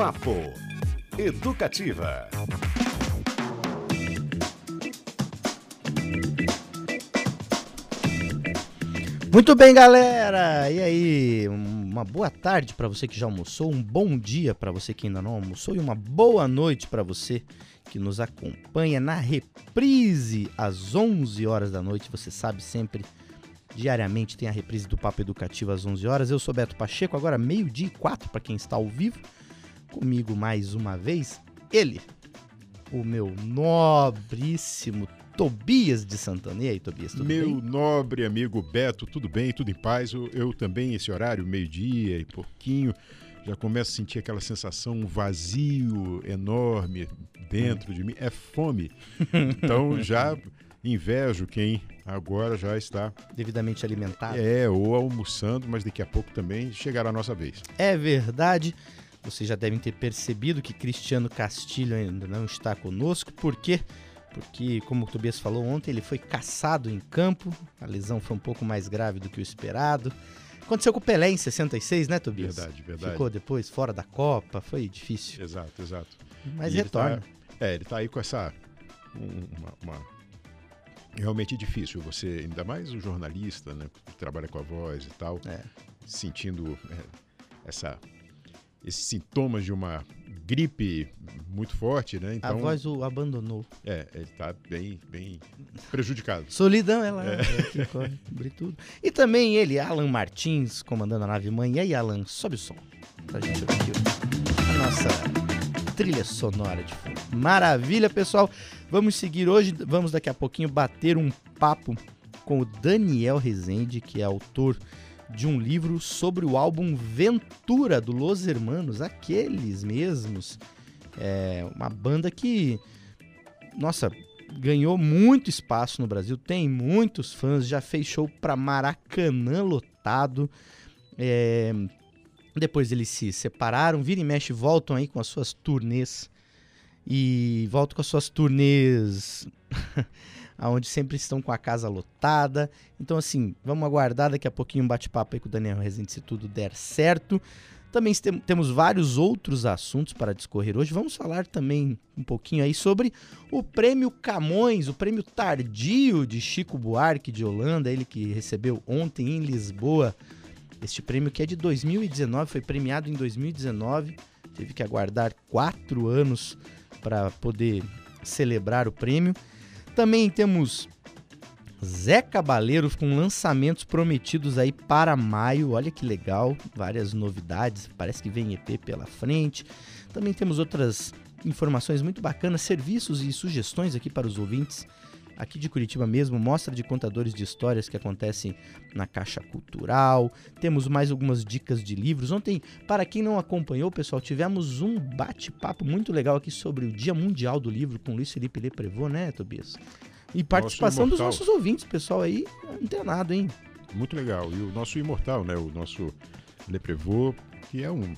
Bate-papo Educativa. Muito bem, galera! E aí, uma boa tarde para você que já almoçou, um bom dia para você que ainda não almoçou e uma boa noite para você que nos acompanha na reprise às 11 horas da noite. Você sabe sempre, diariamente tem a reprise do Papo Educativo às 11 horas. Eu sou Beto Pacheco, agora meio-dia e quatro para quem está ao vivo. Comigo mais uma vez, ele, o meu nobríssimo Tobias de Santana. E aí, Tobias, tudo Meu bem? nobre amigo Beto, tudo bem, tudo em paz? Eu, eu também, esse horário, meio-dia e pouquinho, já começo a sentir aquela sensação, um vazio enorme dentro de mim. É fome. Então já invejo quem agora já está, Devidamente alimentado. é, ou almoçando, mas daqui a pouco também chegará a nossa vez. É verdade. Vocês já devem ter percebido que Cristiano Castilho ainda não está conosco. Por quê? Porque, como o Tobias falou ontem, ele foi caçado em campo. A lesão foi um pouco mais grave do que o esperado. Aconteceu com o Pelé em 66, né, Tobias? Verdade, verdade. Ficou depois fora da Copa, foi difícil. Exato, exato. Mas E ele retorna. tá- é, ele tá aí com essa. um- Uma, uma- Realmente difícil. Você, ainda mais o jornalista, né? Que trabalha com a voz e tal, É. sentindo é, essa, esses sintomas de uma gripe muito forte, né? A Então, voz o abandonou. é, ele tá bem, bem prejudicado. Solidão, ela é. que corre, cobre tudo. E também ele, Alan Martins, comandando a nave mãe. E aí, Alan, sobe o som pra gente ouvir a nossa trilha sonora de fundo. Maravilha, pessoal. Vamos seguir hoje, vamos daqui a pouquinho bater um papo com o Daniel Rezende, que é autor de um livro sobre o álbum Ventura do Los Hermanos, aqueles mesmos. É uma banda que, nossa, ganhou muito espaço no Brasil, tem muitos fãs, já fez show para Maracanã lotado. É, Depois eles se separaram, vira e mexe, voltam aí com as suas turnês. E voltam com as suas turnês aonde sempre estão com a casa lotada. Então, assim, vamos aguardar daqui a pouquinho um bate-papo aí com o Daniel Rezende, se tudo der certo. Também tem- temos vários outros assuntos para discorrer hoje. Vamos falar também um pouquinho aí sobre o Prêmio Camões, o prêmio tardio de Chico Buarque de Holanda, ele que recebeu ontem em Lisboa. Este prêmio que é de 2019, foi premiado em 2019, teve que aguardar quatro anos para poder celebrar o prêmio. Também temos Zé Cabaleiro com lançamentos prometidos aí para maio. Olha que legal, várias novidades. Parece que vem EP pela frente. Também temos outras informações muito bacanas, serviços e sugestões aqui para os ouvintes. Aqui de Curitiba mesmo, mostra de contadores de histórias que acontecem na Caixa Cultural. Temos mais algumas dicas de livros. Ontem, para quem não acompanhou, pessoal, tivemos um bate-papo muito legal aqui sobre o Dia Mundial do Livro com Luiz Felipe Leprevô, né, Tobias? E participação dos imortal. nossos ouvintes, pessoal aí antenado, hein? Muito legal. E o nosso imortal, né? O nosso Leprevô, que é um-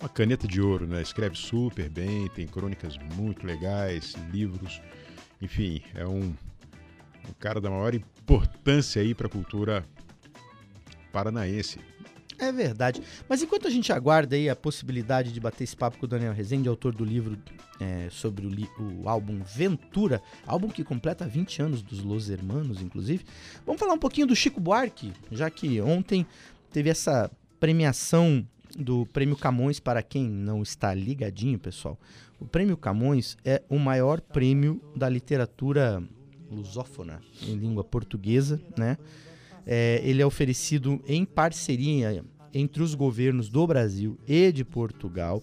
uma caneta de ouro, né? Escreve super bem, tem crônicas muito legais, livros. Enfim, é um cara da maior importância aí para a cultura paranaense. É verdade. Mas enquanto a gente aguarda aí a possibilidade de bater esse papo com o Daniel Rezende, autor do livro é, sobre o, li- o álbum Ventura, álbum que completa 20 anos dos Los Hermanos, inclusive, vamos falar um pouquinho do Chico Buarque, já que ontem teve essa premiação do Prêmio Camões, para quem não está ligadinho, pessoal. O Prêmio Camões é o maior prêmio da literatura lusófona em língua portuguesa, né? É, ele é oferecido em parceria entre os governos do Brasil e de Portugal,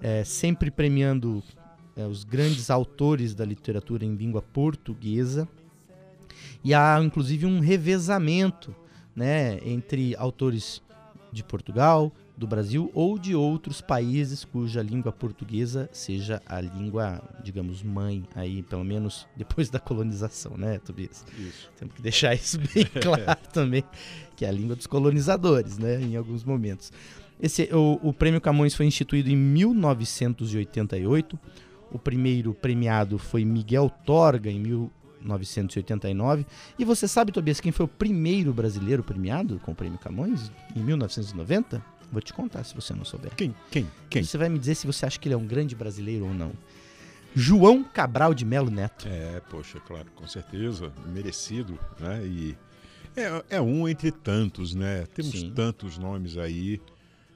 é, sempre premiando é, os grandes autores da literatura em língua portuguesa. E há inclusive um revezamento né, entre autores de Portugal, do Brasil ou de outros países cuja língua portuguesa seja a língua, digamos, mãe, aí pelo menos depois da colonização, né, Tobias? Isso. Temos que deixar isso bem claro também, que é a língua dos colonizadores, né, em alguns momentos. Esse, o, o Prêmio Camões foi instituído em 1988. O primeiro premiado foi Miguel Torga, em 1989. E você sabe, Tobias, quem foi o primeiro brasileiro premiado com o Prêmio Camões? Em 1990? Vou te contar se você não souber. Quem? Quem? Quem? Você vai me dizer se você acha que ele é um grande brasileiro ou não. João Cabral de Melo Neto. É, poxa, claro, com certeza, merecido, né? E é, é um entre tantos, né? Temos Sim. tantos nomes aí,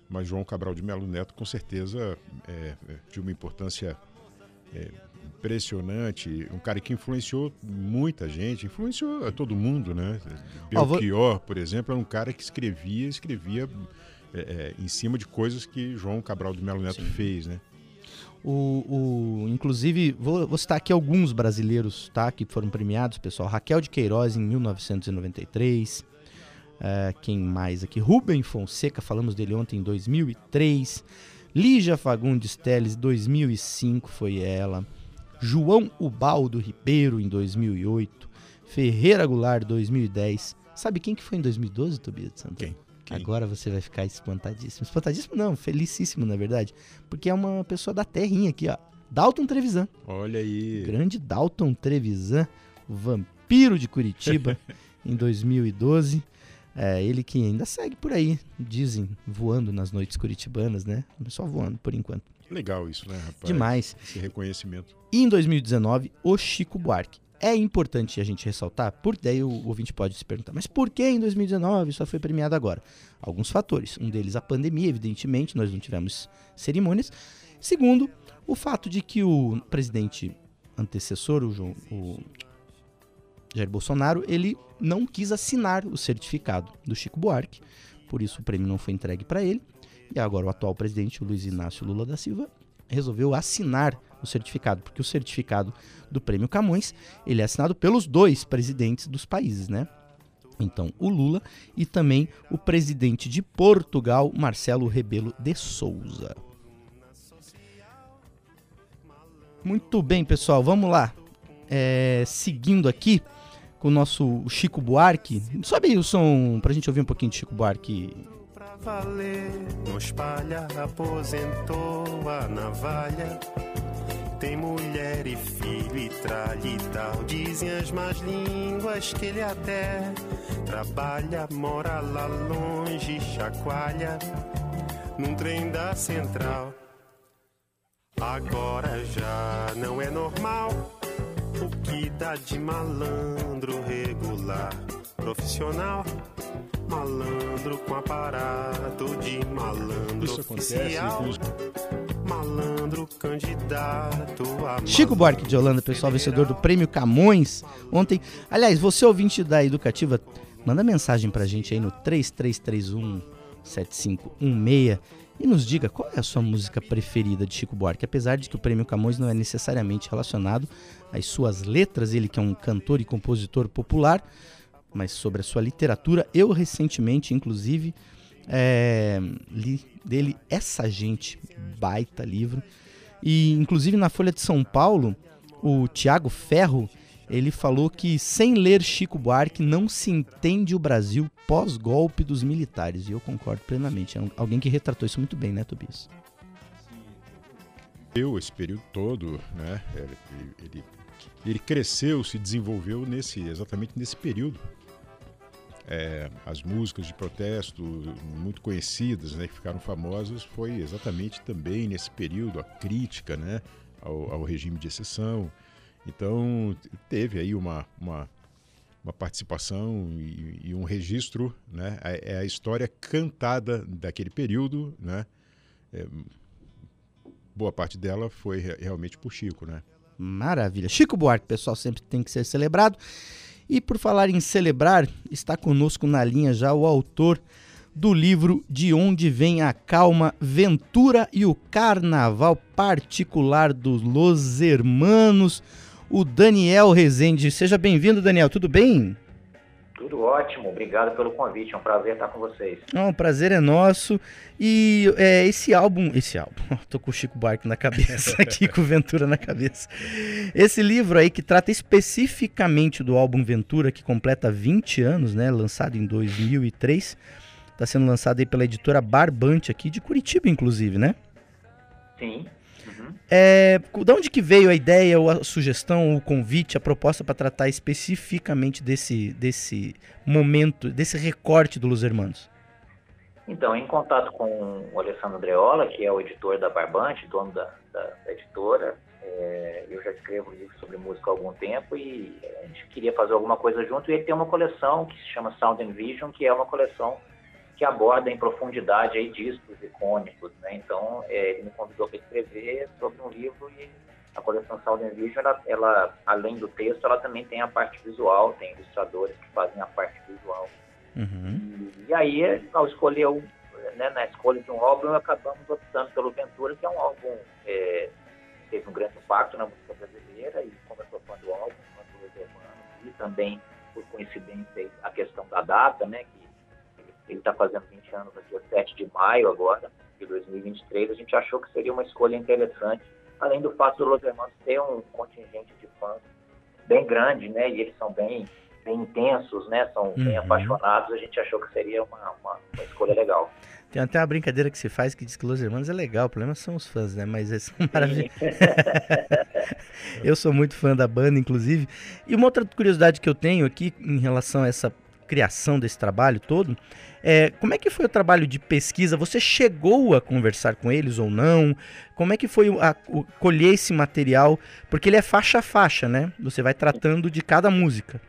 mas João Cabral de Melo Neto, com certeza, é, é de uma importância é, impressionante, um cara que influenciou muita gente, influenciou todo mundo, né? Ó, vou- Belchior, por exemplo, era um cara que escrevia, escrevia é, é, em cima de coisas que João Cabral de Melo Neto Sim. fez, né? O, o- inclusive, vou, vou citar aqui alguns brasileiros tá, que foram premiados, pessoal. Raquel de Queiroz em 1993. É, quem mais aqui? Rubem Fonseca, falamos dele ontem em 2003. Lígia Fagundes Teles, 2005 foi ela. João Ubaldo Ribeiro em 2008. Ferreira Goulart, 2010. Sabe quem que foi em 2012, Tobias de Santana? Quem? Quem? Agora você vai ficar espantadíssimo. Espantadíssimo não, felicíssimo na verdade. Porque é uma pessoa da terrinha aqui, ó. Dalton Trevisan. Olha aí. Grande Dalton Trevisan, o vampiro de Curitiba, em 2012. É, ele que ainda segue por aí, dizem, voando nas noites curitibanas, né? Só voando por enquanto. Legal isso, né, rapaz? Demais. Esse reconhecimento. E em 2019, o Chico Buarque. É importante a gente ressaltar, porque daí o ouvinte pode se perguntar, mas por que em 2019 só foi premiado agora? Alguns fatores. Um deles a pandemia, evidentemente, nós não tivemos cerimônias. Segundo, o fato de que o presidente antecessor, o, João- o Jair Bolsonaro, ele não quis assinar o certificado do Chico Buarque, por isso o prêmio não foi entregue para ele. E agora o atual presidente, o Luiz Inácio Lula da Silva, resolveu assinar o certificado, porque o certificado do Prêmio Camões, ele é assinado pelos dois presidentes dos países, né? Então, o Lula e também o presidente de Portugal, Marcelo Rebelo de Souza. Muito bem, pessoal, vamos lá. É, seguindo aqui com o nosso Chico Buarque. Sobe o som pra gente ouvir um pouquinho de Chico Buarque. Valer, no espalha aposentou a navalha. Tem mulher e filho e tralha e tal. Dizem as más línguas que ele até trabalha, mora lá longe, chacoalha num trem da central. Agora já não é normal o que dá de malandro regular, profissional. Malandro com aparato de malandro Isso acontece, oficial. Malandro candidato a Chico Buarque de Holanda, pessoal, vencedor do Prêmio Camões ontem. Aliás, você ouvinte da Educativa, manda mensagem pra gente aí no 3331 7516 e nos diga qual é a sua música preferida de Chico Buarque. Apesar de que o Prêmio Camões não é necessariamente relacionado às suas letras, ele que é um cantor e compositor popular, mas sobre a sua literatura, eu recentemente, inclusive, é, li dele Essa Gente, baita livro. E inclusive na Folha de São Paulo, o Tiago Ferro, ele falou que sem ler Chico Buarque não se entende o Brasil pós-golpe dos militares. E eu concordo plenamente. É alguém que retratou isso muito bem, né, Tobias? Eu, esse período todo, né? Ele, ele, ele cresceu, se desenvolveu nesse, exatamente nesse período. É, as músicas de protesto muito conhecidas, né, que ficaram famosas, foi exatamente também nesse período a crítica, né, ao, ao regime de exceção. Então teve aí uma, uma, uma participação e, e um registro, né, é é a história cantada daquele período, né, é, boa parte dela foi re- realmente por Chico, né? Maravilha. Chico Buarque, pessoal, sempre tem que ser celebrado. E por falar em celebrar, está conosco na linha já o autor do livro De Onde Vem a Calma, Ventura e o Carnaval Particular dos Los Hermanos, o Daniel Rezende. Seja bem-vindo, Daniel, tudo bem? Tudo ótimo, obrigado pelo convite, é um prazer estar com vocês. Não, o prazer é nosso. E é, esse álbum. Esse álbum. Tô com o Chico Buarque na cabeça aqui, com o Ventura na cabeça. Esse livro aí que trata especificamente do álbum Ventura, que completa 20 anos, né? Lançado em 2003. Está sendo lançado aí pela editora Barbante, aqui de Curitiba, inclusive, né? Sim. É, de onde que veio a ideia, ou a sugestão, o convite, a proposta para tratar especificamente desse, desse momento, desse recorte do Los Hermanos? Então, em contato com o Alessandro Andreola, que é o editor da Barbante, dono da, da, da editora, é, eu já escrevo livros sobre música há algum tempo e a gente queria fazer alguma coisa junto. E ele tem uma coleção que se chama Sound and Vision, que é uma coleção que aborda em profundidade aí discos icônicos. Né? Então, é, ele me convidou para escrever sobre um livro e a coleção and Vision, ela, ela, além do texto, ela também tem a parte visual, tem ilustradores que fazem a parte visual. Uhum. E, e, aí, ao escolher, um, né, na escolha de um álbum, acabamos optando pelo Ventura, que é um álbum é, que teve um grande impacto na música brasileira, e como eu sou fã do álbum, fã do Hermano, e também, por coincidência, a questão da data, né, que ele está fazendo 20 anos no dia 7 de maio agora, de 2023, a gente achou que seria uma escolha interessante, além do fato do Los Hermanos ter um contingente de fãs bem grande, né, e eles são bem bem intensos, né? São uhum. bem apaixonados, a gente achou que seria uma, uma, uma, escolha legal. Tem até uma brincadeira que se faz que diz que Los Hermanos é legal, o problema são os fãs, né? Mas eles são maravilhosos. eu sou muito fã da banda, inclusive. E uma outra curiosidade que eu tenho aqui em relação a essa criação desse trabalho todo, é, como é que foi o trabalho de pesquisa? Você chegou a conversar com eles ou não? Como é que foi a, a, colher esse material? Porque ele é faixa a faixa, né? Você vai tratando de cada música.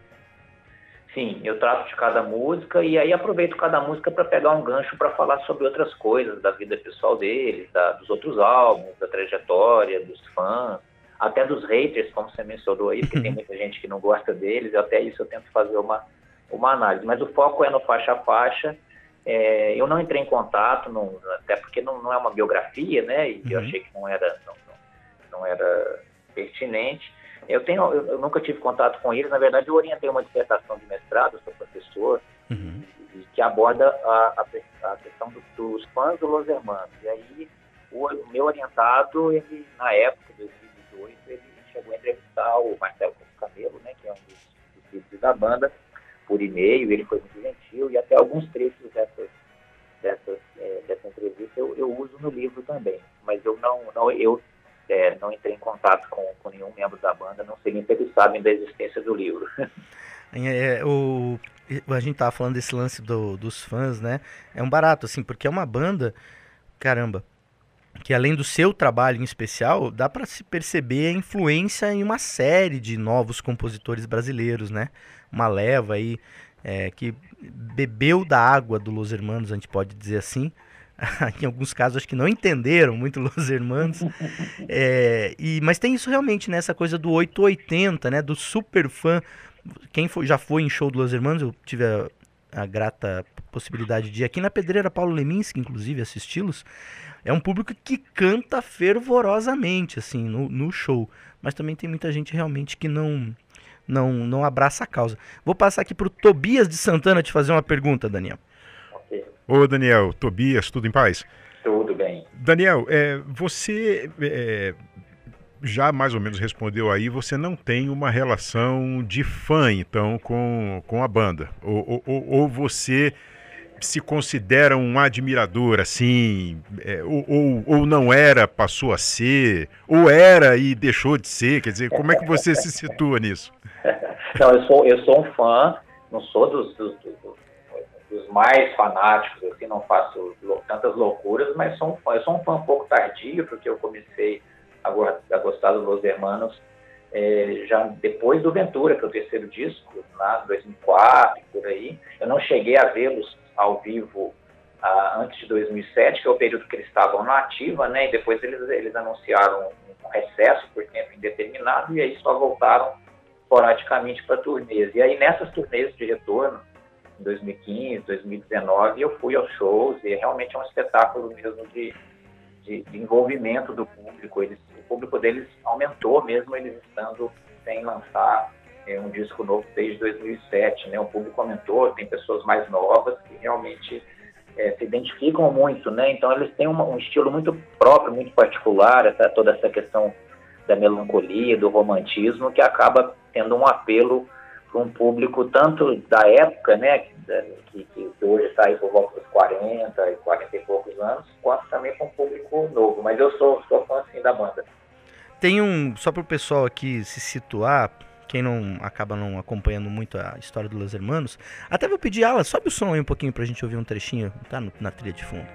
Sim, eu trato de cada música e aí aproveito cada música para pegar um gancho para falar sobre outras coisas da vida pessoal deles, da, dos outros álbuns, da trajetória, dos fãs, até dos haters, como você mencionou aí, porque tem muita gente que não gosta deles, e até isso eu tento fazer uma, uma análise. Mas o foco é no faixa a faixa. É, eu não entrei em contato, não, até porque não, não, é uma biografia, né? E uhum. eu achei que não era, não, não era pertinente. Eu, tenho, eu, eu, nunca tive contato com eles. Na verdade, eu orientei uma dissertação de mestrado, sou professor, uhum. e, que aborda a, a, a questão do, dos fãs do Los Hermanos. E aí, o, o, meu orientado, ele, na época, de 2018, ele chegou a entrevistar o Marcelo Camelo, né, que é um dos, dos da banda, por e-mail. Ele foi muito gentil e até alguns trechos dessas, dessas, é, dessa entrevista eu, eu uso no livro também. Mas eu não, não eu é, não entrei em contato com, com, nenhum membro da banda, não sei nem se eles sabem da existência do livro. É, o, a gente tava falando desse lance do, dos fãs, né? É um barato, assim, porque é uma banda, caramba, que além do seu trabalho em especial, dá para se perceber a influência em uma série de novos compositores brasileiros, né? Uma leva aí é, que bebeu da água do Los Hermanos, a gente pode dizer assim, em alguns casos acho que não entenderam muito Los Hermanos. É, e, mas tem isso realmente, né? Essa coisa do 880, né? Do super fã. Quem foi, já foi em show do Los Hermanos, eu tive a, a grata possibilidade de ir aqui na Pedreira Paulo Leminski, inclusive, assisti-los. É um público que canta fervorosamente, assim, no, no show. Mas também tem muita gente realmente que não não não abraça a causa. Vou passar aqui para o Tobias de Santana te fazer uma pergunta, Daniel. Ô Daniel, Tobias, tudo em paz? Tudo bem. Daniel, é, você é, já mais ou menos respondeu aí, você não tem uma relação de fã, então, com, com a banda. Ou, ou, ou você se considera um admirador, assim, é, ou, ou, ou, não era, passou a ser, ou era e deixou de ser, quer dizer, como é que você se situa nisso? Não, eu sou, eu sou um fã, não sou dos, dos, dos mais fanáticos, assim, não faço tantas loucuras, mas sou um fã. Eu sou um fã um pouco tardio, porque eu comecei a, gostar dos Los Hermanos é, já depois do Ventura, que é o terceiro disco, lá em 2004, por aí. Eu não cheguei a vê-los ao vivo ah, antes de 2007, que é o período que eles estavam na ativa, né? E depois eles, eles anunciaram um recesso por tempo indeterminado e aí só voltaram esporadicamente para turnês. E aí nessas turnês de retorno, em 2015, 2019, eu fui aos shows e realmente é um espetáculo mesmo de, de, de envolvimento do público. Eles, público deles aumentou mesmo eles estando sem lançar é, um disco novo desde 2007. Né? O público aumentou, tem pessoas mais novas que realmente é, se identificam muito, né? Então eles têm uma, um estilo muito próprio, muito particular, toda essa questão da melancolia, do romantismo, que acaba tendo um apelo para um público tanto da época, né, que, que, que hoje está aí por volta dos 40 e 40 e poucos anos, quanto também para um público novo. Mas eu sou, sou fã, assim, da banda. Tem um, só para o pessoal aqui se situar, quem não acaba não acompanhando muito a história do Los Hermanos, até vou pedir ela, sobe o som aí um pouquinho pra gente ouvir um trechinho, tá no, na trilha de fundo.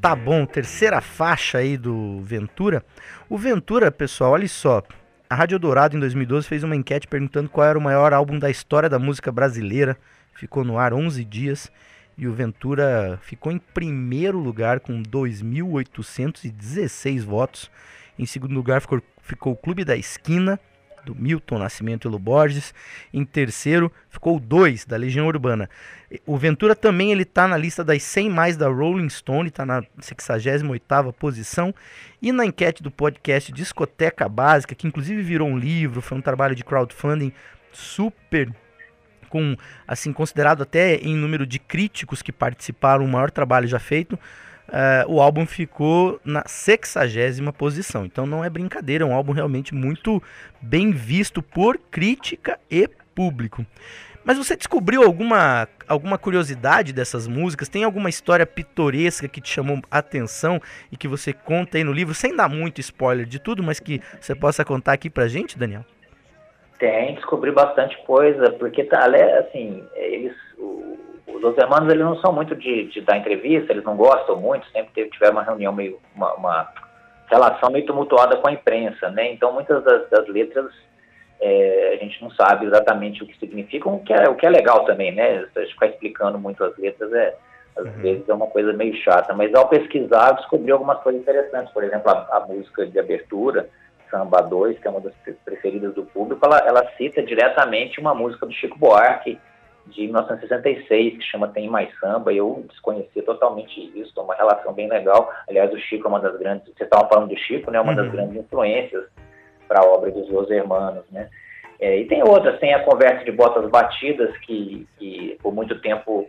Tá bom, terceira faixa aí do Ventura. O Ventura, pessoal, olha só. A Rádio Dourado em 2012 fez uma enquete perguntando qual era o maior álbum da história da música brasileira. Ficou no ar 11 dias e o Ventura ficou em primeiro lugar com 2.816 votos. Em segundo lugar ficou, ficou o Clube da Esquina do Milton Nascimento e Borges. Em terceiro, ficou dois da Legião Urbana. O Ventura também ele está na lista das 100 mais da Rolling Stone, está na 68ª posição. E na enquete do podcast Discoteca Básica, que inclusive virou um livro, foi um trabalho de crowdfunding super com assim considerado até em número de críticos que participaram o maior trabalho já feito uh, o álbum ficou na sexagésima posição. Então não é brincadeira, é um álbum realmente muito bem visto por crítica e público. Mas você descobriu alguma, alguma curiosidade dessas músicas? Tem alguma história pitoresca que te chamou atenção e que você conta aí no livro, sem dar muito spoiler de tudo, mas que você possa contar aqui pra gente, Daniel? Tem, descobri bastante coisa, porque tá, assim, eles, os hermanos eles não são muito de, de, dar entrevista, eles não gostam muito, sempre tiveram uma reunião meio, uma, uma, relação meio tumultuada com a imprensa, né? Então muitas das, das letras é, a gente não sabe exatamente o que significam, o que é, o que é legal também, né? A gente ficar explicando muito as letras é às uhum. vezes é uma coisa meio chata, mas ao pesquisar descobri algumas coisas interessantes, por exemplo, a, a música de abertura, Samba 2, que é uma das preferidas do público, ela, ela cita diretamente uma música do Chico Buarque, de 1966, que chama Tem Mais Samba, eu desconhecia totalmente isso, uma relação bem legal. Aliás, o Chico é uma das grandes, vocês estavam falando do Chico, né, uma uhum. das grandes influências para a obra dos Los Hermanos, né. É, e tem outras, tem a conversa de botas batidas, que, que por muito tempo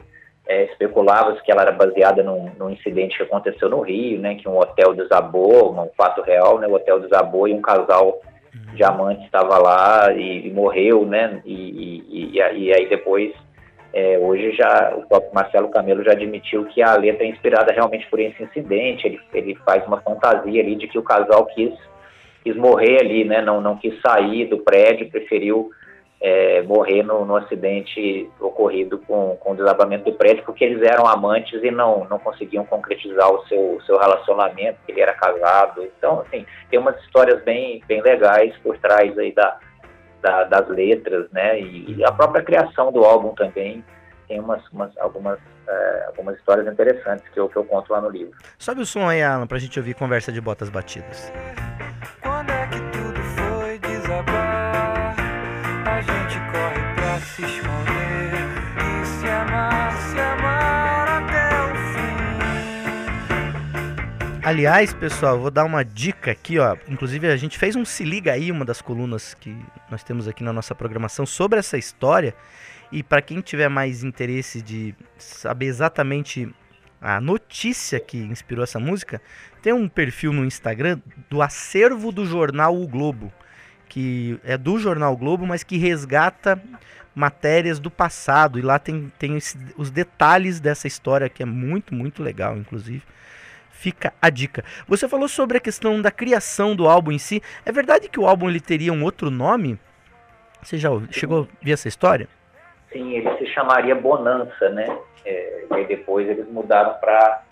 é, especulava que ela era baseada num, num, incidente que aconteceu no Rio, né, que um hotel desabou, um fato real, né, o hotel desabou e um casal uhum. de amantes estava lá e, e, morreu, né, e, e, e, aí depois é, hoje já o próprio Marcelo Camelo já admitiu que a letra é inspirada realmente por esse incidente. Ele, ele faz uma fantasia ali de que o casal quis, quis morrer ali, né? Não, não quis sair do prédio, preferiu é, morrer no, no, acidente ocorrido com, com o desabamento do prédio, porque eles eram amantes e não, não conseguiam concretizar o seu, seu relacionamento, ele era casado. Então, assim, tem umas histórias bem, bem legais por trás aí da, da, das letras, né? E, e, a própria criação do álbum também tem umas, umas algumas, é, algumas histórias interessantes que eu, que eu conto lá no livro. Sobe o som aí, Alan, pra gente ouvir conversa de botas batidas. Quando é que tudo foi desabar? A gente corre pra se esconder Aliás, pessoal, vou dar uma dica aqui, ó. Inclusive, a gente fez um Se Liga aí, uma das colunas que nós temos aqui na nossa programação sobre essa história. E para quem tiver mais interesse de saber exatamente a notícia que inspirou essa música, tem um perfil no Instagram do acervo do jornal O Globo, que é do jornal o Globo, mas que resgata matérias do passado. E lá tem, tem os detalhes dessa história que é muito, muito legal, inclusive. Fica a dica. Você falou sobre a questão da criação do álbum em si. É verdade que o álbum ele teria um outro nome? Você já chegou a ver essa história? Sim, ele se chamaria Bonança, né? É, e depois eles mudaram para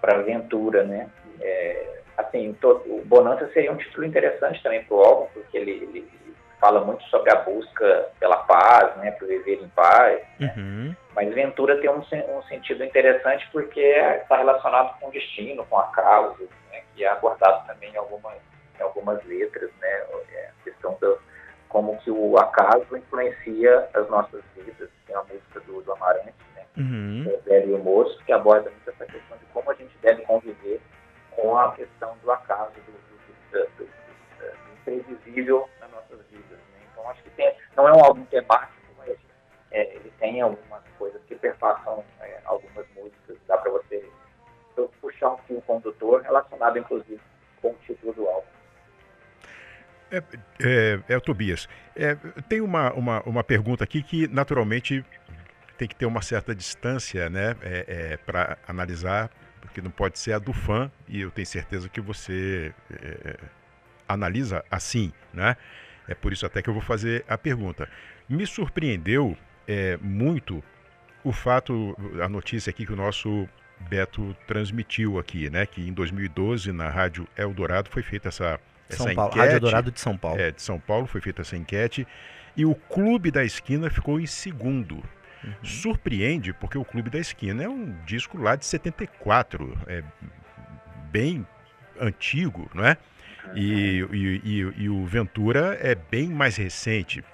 para Aventura, né? É, assim, o Bonança seria um título interessante também para o álbum, porque ele, ele, fala muito sobre a busca pela paz, né? Por viver em paz. Né? Uhum. Mas Ventura tem um, um sentido interessante porque está relacionado com o destino, com a causa, né, que é abordado também em algumas, em algumas letras, né, é, a questão do, como que o acaso influencia as nossas vidas. Tem uma música do, do Amarante, né, uhum. o Velho e o Moço, que aborda muito essa questão de como a gente deve conviver com a questão do acaso, do, do, do, do imprevisível nas nossas vidas. Né. Então, acho que tem, não é um álbum temático, mas é, ele tem algumas coisas que perpassam é, algumas músicas, dá para você puxar um fio condutor relacionado, inclusive, com o título do álbum. É, é, é Tobias. É, tem uma, uma, uma pergunta aqui que, naturalmente, tem que ter uma certa distância, né, é, é, para analisar, porque não pode ser a do fã, e eu tenho certeza que você é, analisa assim, né? É por isso até que eu vou fazer a pergunta. Me surpreendeu é, muito o fato, a notícia aqui que o nosso Beto transmitiu aqui, né? Que em 2012 na Rádio Eldorado foi feita essa, essa São Paulo, enquete. Rádio Eldorado de São Paulo. É, de São Paulo foi feita essa enquete e o Clube da Esquina ficou em segundo. Uhum. Surpreende porque o Clube da Esquina é um disco lá de 74, é bem antigo, não é? E, e, e, e o Ventura é bem mais recente.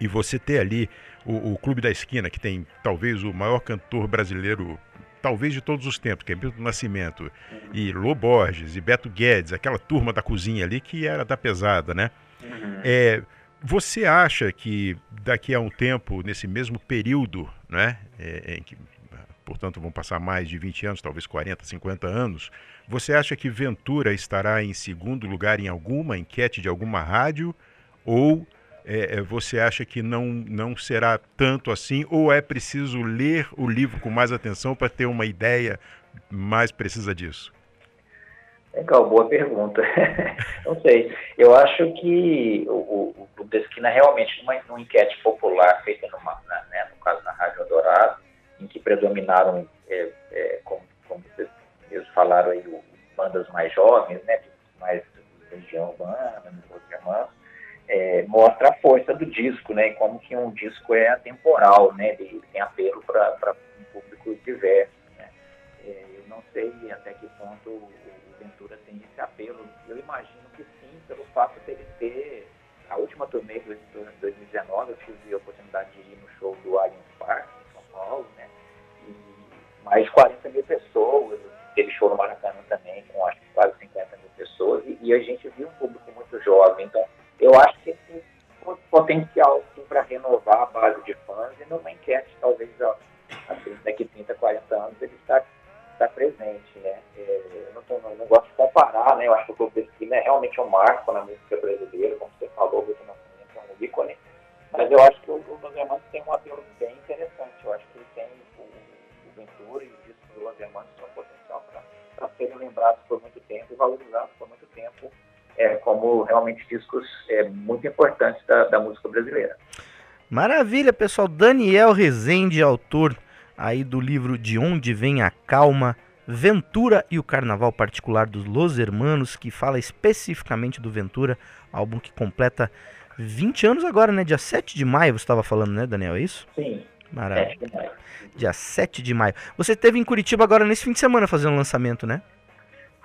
E você ter ali o, o Clube da Esquina, que tem talvez o maior cantor brasileiro, talvez de todos os tempos, que é Milton Nascimento, e Lô Borges, e Beto Guedes, aquela turma da cozinha ali que era da pesada, né? É, você acha que daqui a um tempo, nesse mesmo período, né, é, em que, portanto, vão passar mais de 20 anos, talvez 40, 50 anos, você acha que Ventura estará em segundo lugar em alguma enquete de alguma rádio? Ou é, é, você acha que não, não será tanto assim? Ou é preciso ler o livro com mais atenção para ter uma ideia mais precisa disso? Legal, boa pergunta. não sei. Eu acho que o, o, o Clube da Esquina realmente, numa, numa enquete popular feita numa, na, né, no caso na Rádio Eldorado, em que predominaram, é, é, como, como vocês mesmos falaram aí, o, bandas mais jovens, né, mais região urbana, irmãos, é, mostra a força do disco, né, como que um disco é atemporal, né, ele tem apelo para um público diverso, né. É, eu não sei até que ponto o Ventura tem esse apelo, eu imagino que sim, pelo fato dele ter a última turnê de 2019, eu tive a oportunidade de ir no show do em São Paulo, né, e mais de 40 mil pessoas, teve show no Maracanã também, com acho que quase 50 mil pessoas, e, e a gente viu um público muito jovem, então eu acho que tem potencial sim para renovar a base de fãs e numa enquete, talvez assim, daqui 30, 40 anos ele está, está presente, né? É, eu não, tô, não, gosto de comparar, né? Eu acho que o Clube da Esquina é realmente um marco na música muito importantes da, da, música brasileira. Maravilha, pessoal. Daniel Rezende, autor aí do livro De Onde Vem a Calma, Ventura e o Carnaval Particular dos Los Hermanos, que fala especificamente do Ventura, álbum que completa 20 anos agora, né? Dia 7 de maio você estava falando, né, Daniel? É isso? Sim. Maravilha. 7 de maio. Dia 7 de maio. Você esteve em Curitiba agora nesse fim de semana fazendo o lançamento, né?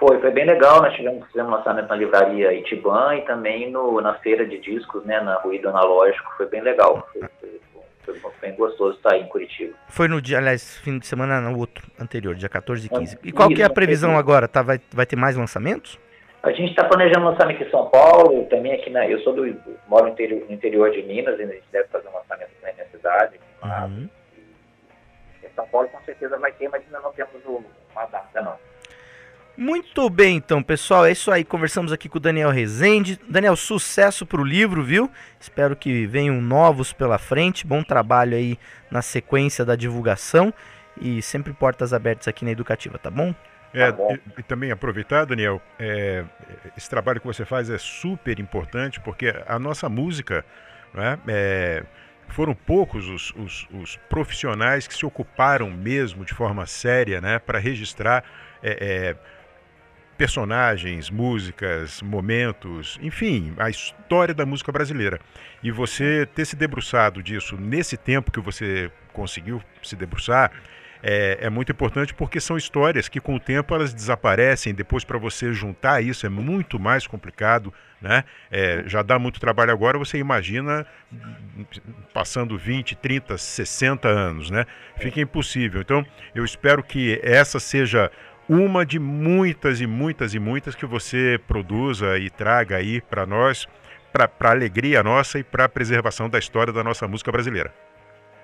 Foi, foi bem legal. Nós tivemos, fizemos lançamento na livraria Itiban e também no, na feira de discos, né, na Ruído Analógico. Foi bem legal. Foi, foi, foi, bem gostoso estar aí em Curitiba. Foi no dia, aliás, fim de semana no outro anterior, dia 14 e 15. E qual que é a previsão agora? Tá, vai, vai ter mais lançamentos? A gente está planejando lançamento em São Paulo, também aqui na. Eu sou do. moro no interior, no interior de Minas, e a gente deve fazer um lançamento na minha cidade. Uhum. Em São Paulo com certeza vai ter, mas ainda não temos uma data não. Muito bem, então, pessoal, é isso aí. Conversamos aqui com o Daniel Rezende. Daniel, sucesso para o livro, viu? Espero que venham novos pela frente. Bom trabalho aí na sequência da divulgação e sempre portas abertas aqui na Educativa, tá bom? É, e, e, também aproveitar, Daniel, é, esse trabalho que você faz é super importante porque a nossa música, né, é, foram poucos os, os, os, profissionais que se ocuparam mesmo de forma séria né, para registrar é, personagens, músicas, momentos, enfim, a história da música brasileira. E você ter se debruçado disso nesse tempo que você conseguiu se debruçar é, é, muito importante porque são histórias que com o tempo elas desaparecem. Depois para você juntar isso é muito mais complicado, né? É, já dá muito trabalho agora. Você imagina passando 20, 30, 60 anos, né? Fica impossível. Então eu espero que essa seja uma de muitas e muitas e muitas que você produza e traga aí para nós, para a alegria nossa e para a preservação da história da nossa música brasileira.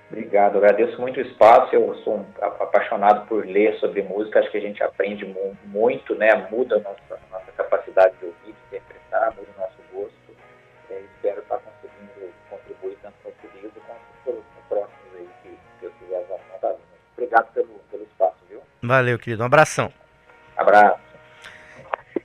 Obrigado, agradeço muito o espaço. Eu sou um apaixonado por ler sobre música, acho que a gente aprende muito, né? Muda a nossa, nossa capacidade de ouvir, de interpretar, muda o nosso gosto. É, espero estar conseguindo contribuir tanto com esse livro quanto com os próximos aí que, que eu Valeu, querido. Um abração. Abraço.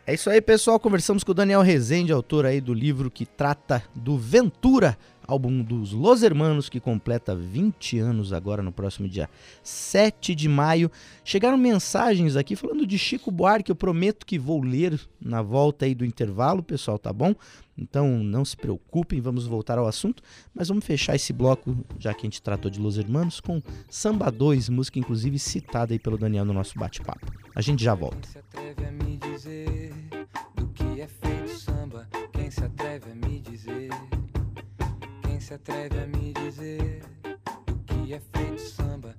É isso aí, pessoal. Conversamos com o Daniel Rezende, autor aí do livro que trata do Ventura, álbum dos Los Hermanos, que completa 20 anos agora no próximo dia 7 de maio. Chegaram mensagens aqui falando de Chico Buarque, eu prometo que vou ler na volta aí do intervalo, pessoal, tá bom? Então não se preocupem, vamos voltar ao assunto, mas vamos fechar esse bloco, já que a gente tratou de Los Hermanos, com Samba 2, música inclusive citada aí pelo Daniel no nosso bate-papo. A gente já volta. Quem se atreve a me dizer do que é feito samba? Quem se atreve a me dizer? Se atreve a me dizer do que é feito samba?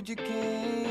De quem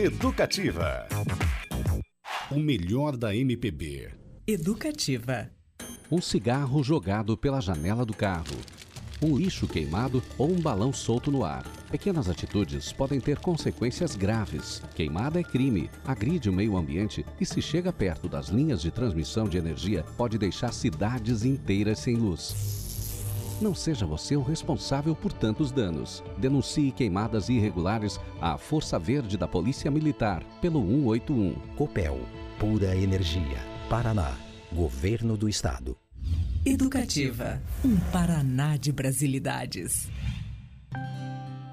Educativa. O melhor da MPB. Educativa. Um cigarro jogado pela janela do carro. Um lixo queimado ou um balão solto no ar. Pequenas atitudes podem ter consequências graves. Queimada é crime, agride o meio ambiente e, se chega perto das linhas de transmissão de energia, pode deixar cidades inteiras sem luz. Não seja você o responsável por tantos danos. Denuncie queimadas irregulares à Força Verde da Polícia Militar pelo 181. Copel, pura energia. Paraná, Governo do Estado. Educativa. Um Paraná de brasilidades.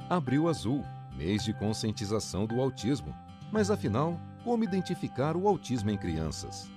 Abril Azul, mês de conscientização do autismo. Mas afinal, como identificar o autismo em crianças?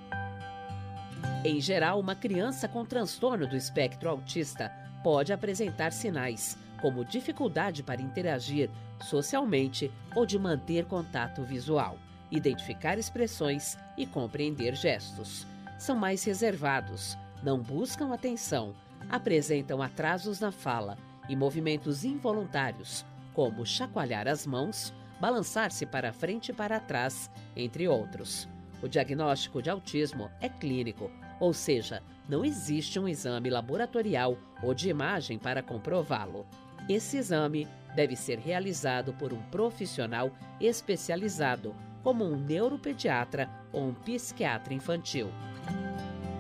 Em geral, uma criança com transtorno do espectro autista pode apresentar sinais, como dificuldade para interagir socialmente ou de manter contato visual, identificar expressões e compreender gestos. São mais reservados, não buscam atenção, apresentam atrasos na fala e movimentos involuntários, como chacoalhar as mãos, balançar-se para frente e para trás, entre outros. O diagnóstico de autismo é clínico, ou seja, não existe um exame laboratorial ou de imagem para comprová-lo. Esse exame deve ser realizado por um profissional especializado, como um neuropediatra ou um psiquiatra infantil.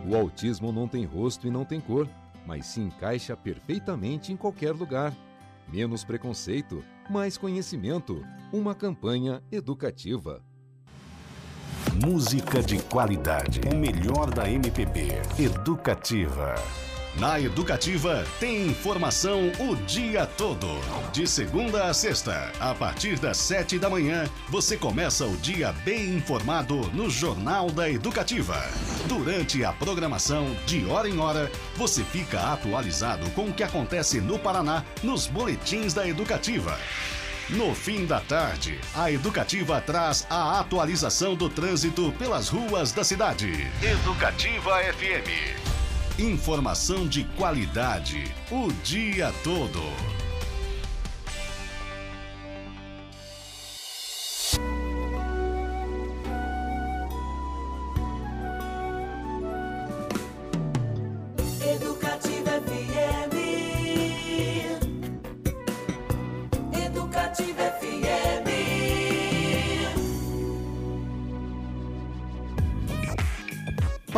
O autismo não tem rosto e não tem cor, mas se encaixa perfeitamente em qualquer lugar. Menos preconceito, mais conhecimento. Uma campanha educativa. Música de qualidade. O melhor da MPB. Educativa. Na Educativa tem informação o dia todo. De segunda a sexta, a partir das sete da manhã, você começa o dia bem informado no Jornal da Educativa. Durante a programação, de hora em hora, você fica atualizado com o que acontece no Paraná nos boletins da Educativa. No fim da tarde, a Educativa traz a atualização do trânsito pelas ruas da cidade. Educativa FM. Informação de qualidade o dia todo.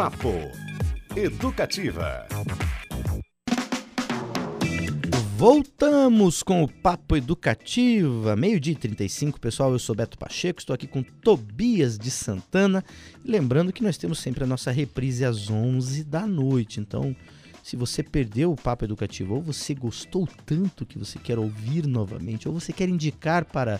Papo Educativa. Voltamos com o Papo Educativa, meio-dia e 35, pessoal. Eu sou Beto Pacheco, estou aqui com Tobias de Santana. Lembrando que nós temos sempre a nossa reprise às 11 da noite. Então, se você perdeu o Papo Educativo ou você gostou tanto que você quer ouvir novamente, ou você quer indicar para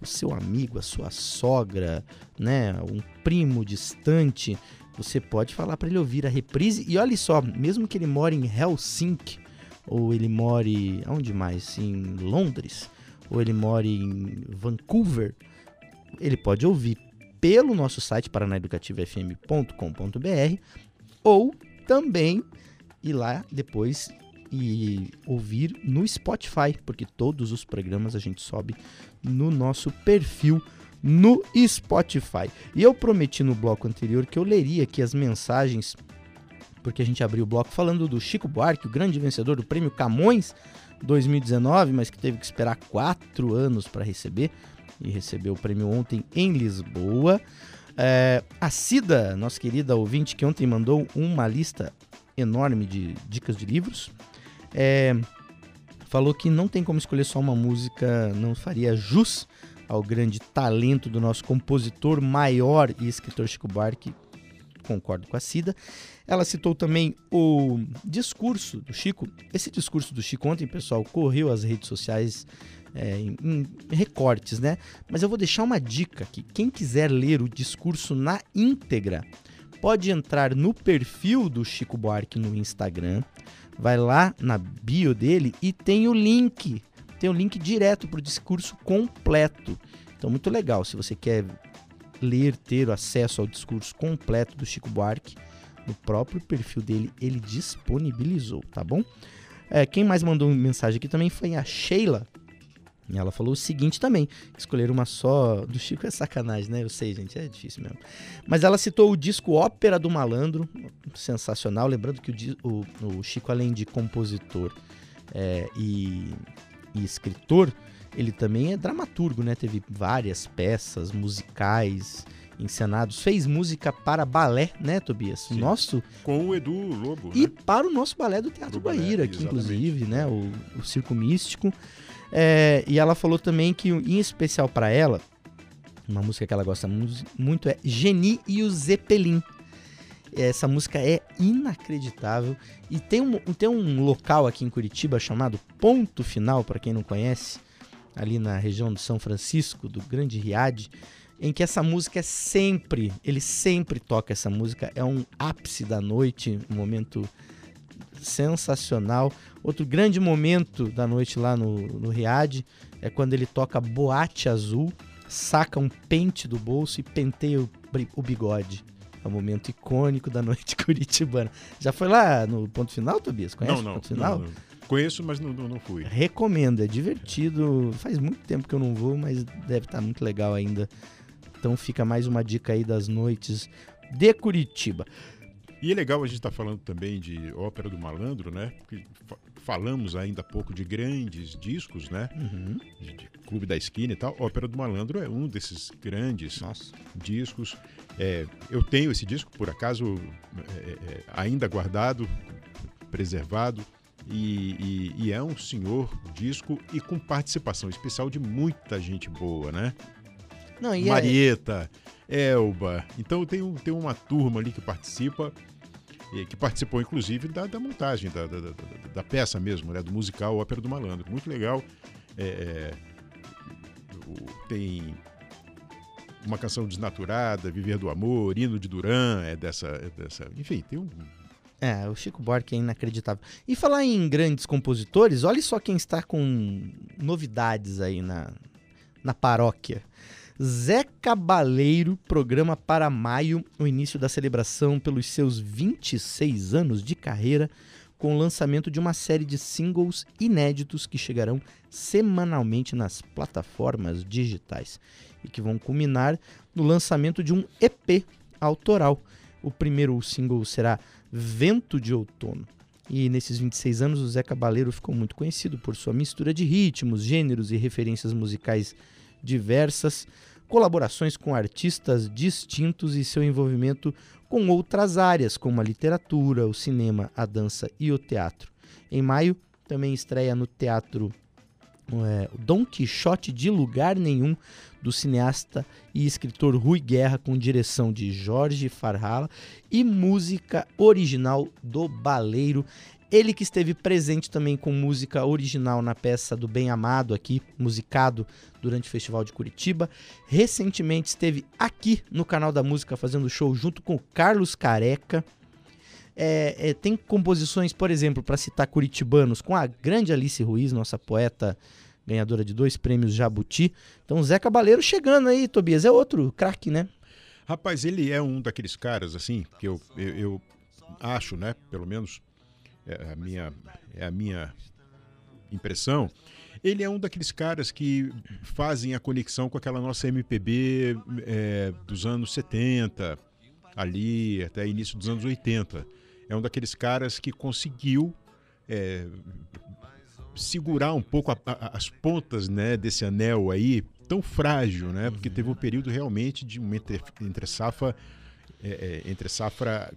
o seu amigo, a sua sogra, né, um primo distante, você pode falar para ele ouvir a reprise. E olha só, mesmo que ele more em Helsinki, ou ele more aonde mais? Em Londres, ou ele more em Vancouver, ele pode ouvir pelo nosso site paranaeducativofm.com.br ou também ir lá depois e ouvir no Spotify, porque todos os programas a gente sobe no nosso perfil no Spotify. E eu prometi no bloco anterior que eu leria aqui as mensagens, porque a gente abriu o bloco falando do Chico Buarque, o grande vencedor do prêmio Camões 2019, mas que teve que esperar quatro anos para receber, e recebeu o prêmio ontem em Lisboa. É, a Cida, nossa querida ouvinte, que ontem mandou uma lista enorme de dicas de livros, é, falou que não tem como escolher só uma música, não faria jus ao grande talento do nosso compositor maior e escritor Chico Buarque. Concordo com a Cida. Ela citou também o discurso do Chico. Esse discurso do Chico ontem, pessoal, correu as redes sociais é, em, em recortes, né? Mas eu vou deixar uma dica aqui. Quem quiser ler o discurso na íntegra, pode entrar no perfil do Chico Buarque no Instagram, vai lá na bio dele e tem o link tem o link direto para o discurso completo. Então, muito legal. Se você quer ler, ter acesso ao discurso completo do Chico Buarque, no próprio perfil dele, ele disponibilizou, tá bom? É, quem mais mandou mensagem aqui também foi a Sheila. E ela falou o seguinte também: escolher uma só do Chico é sacanagem, né? Eu sei, gente, é difícil mesmo. Mas ela citou o disco Ópera do Malandro, sensacional. Lembrando que o, o, o Chico, além de compositor é, e e escritor, ele também é dramaturgo, né? Teve várias peças musicais encenados, fez música para balé, né, Tobias? Sim. Nosso com o Edu Lobo. E né? para o nosso balé do Teatro balé, Guaíra, aqui inclusive, né, o, o Circo Místico. É, e ela falou também que, em especial para ela, uma música que ela gosta mu- muito é Geni e o Zeppelin. Essa música é inacreditável. E tem um, tem um local aqui em Curitiba chamado Ponto Final, para quem não conhece, ali na região de São Francisco, do Grande Riad, em que essa música é sempre, ele sempre toca essa música, é um ápice da noite, um momento sensacional. Outro grande momento da noite lá no, no Riad é quando ele toca Boate Azul, saca um pente do bolso e penteia o, o bigode. É um momento icônico da noite curitibana. Já foi lá no ponto final, Tobias? Conhece Não, não, o ponto final? não, não. Conheço, mas não, não, fui. Recomendo, é divertido. Faz muito tempo que eu não vou, mas deve estar muito legal ainda. Então fica mais uma dica aí das noites de Curitiba. E é legal a gente estar falando também de Ópera do Malandro, né? Porque fa- falamos ainda há pouco de grandes discos, né? Uhum. De, de Clube da Esquina e tal. Ópera do Malandro é um desses grandes discos. É, eu tenho esse disco, por acaso, é, é, ainda guardado, preservado. E, e- e é um senhor disco e com participação especial de muita gente boa, né? Não, e é- Marieta, Elba. Então tem, tem uma turma ali que participa, que participou inclusive da, da montagem da, da, da- peça mesmo, né? Do musical Ópera do Malandro. Muito legal. É, é, tem uma canção desnaturada, Viver do Amor, Hino de Duran, é dessa. é dessa enfim, tem um. É, o Chico Buarque é inacreditável. E falar em grandes compositores, olha só quem está com novidades aí na, na paróquia. Zé Cabaleiro programa para maio o início da celebração pelos seus 26 anos de carreira, com o lançamento de uma série de singles inéditos que chegarão semanalmente nas plataformas digitais e que vão culminar no lançamento de um EP autoral. O primeiro single será Vento de Outono. E nesses 26 anos, o Zé Cabaleiro ficou muito conhecido por sua mistura de ritmos, gêneros e referências musicais diversas, colaborações com artistas distintos e seu envolvimento com outras áreas, como a literatura, o cinema, a dança e o teatro. Em maio, também estreia no Teatro é, Dom Quixote de Lugar Nenhum, do cineasta e escritor Rui Guerra, com direção de Jorge Farhala e música original do Baleiro. Ele que esteve presente também com música original na peça do Bem Amado aqui, musicado durante o Festival de Curitiba. Recentemente esteve aqui no canal da música fazendo show junto com Carlos Careca. É, é, tem composições, por exemplo, para citar curitibanos, com a grande Alice Ruiz, nossa poeta ganhadora de dois prêmios Jabuti. Então, Zé Cabaleiro chegando aí, Tobias, é outro craque, né? Rapaz, ele é um daqueles caras, assim, que eu, eu, eu acho, né? Pelo menos é a minha, é a minha impressão. Ele é um daqueles caras que fazem a conexão com aquela nossa MPB é, dos anos 70, ali até início dos anos 80. É um daqueles caras que conseguiu é, segurar um pouco a- a- as pontas né, desse anel aí, tão frágil, né? Porque teve um período realmente de uma entre, entre safra, é, é, entre safra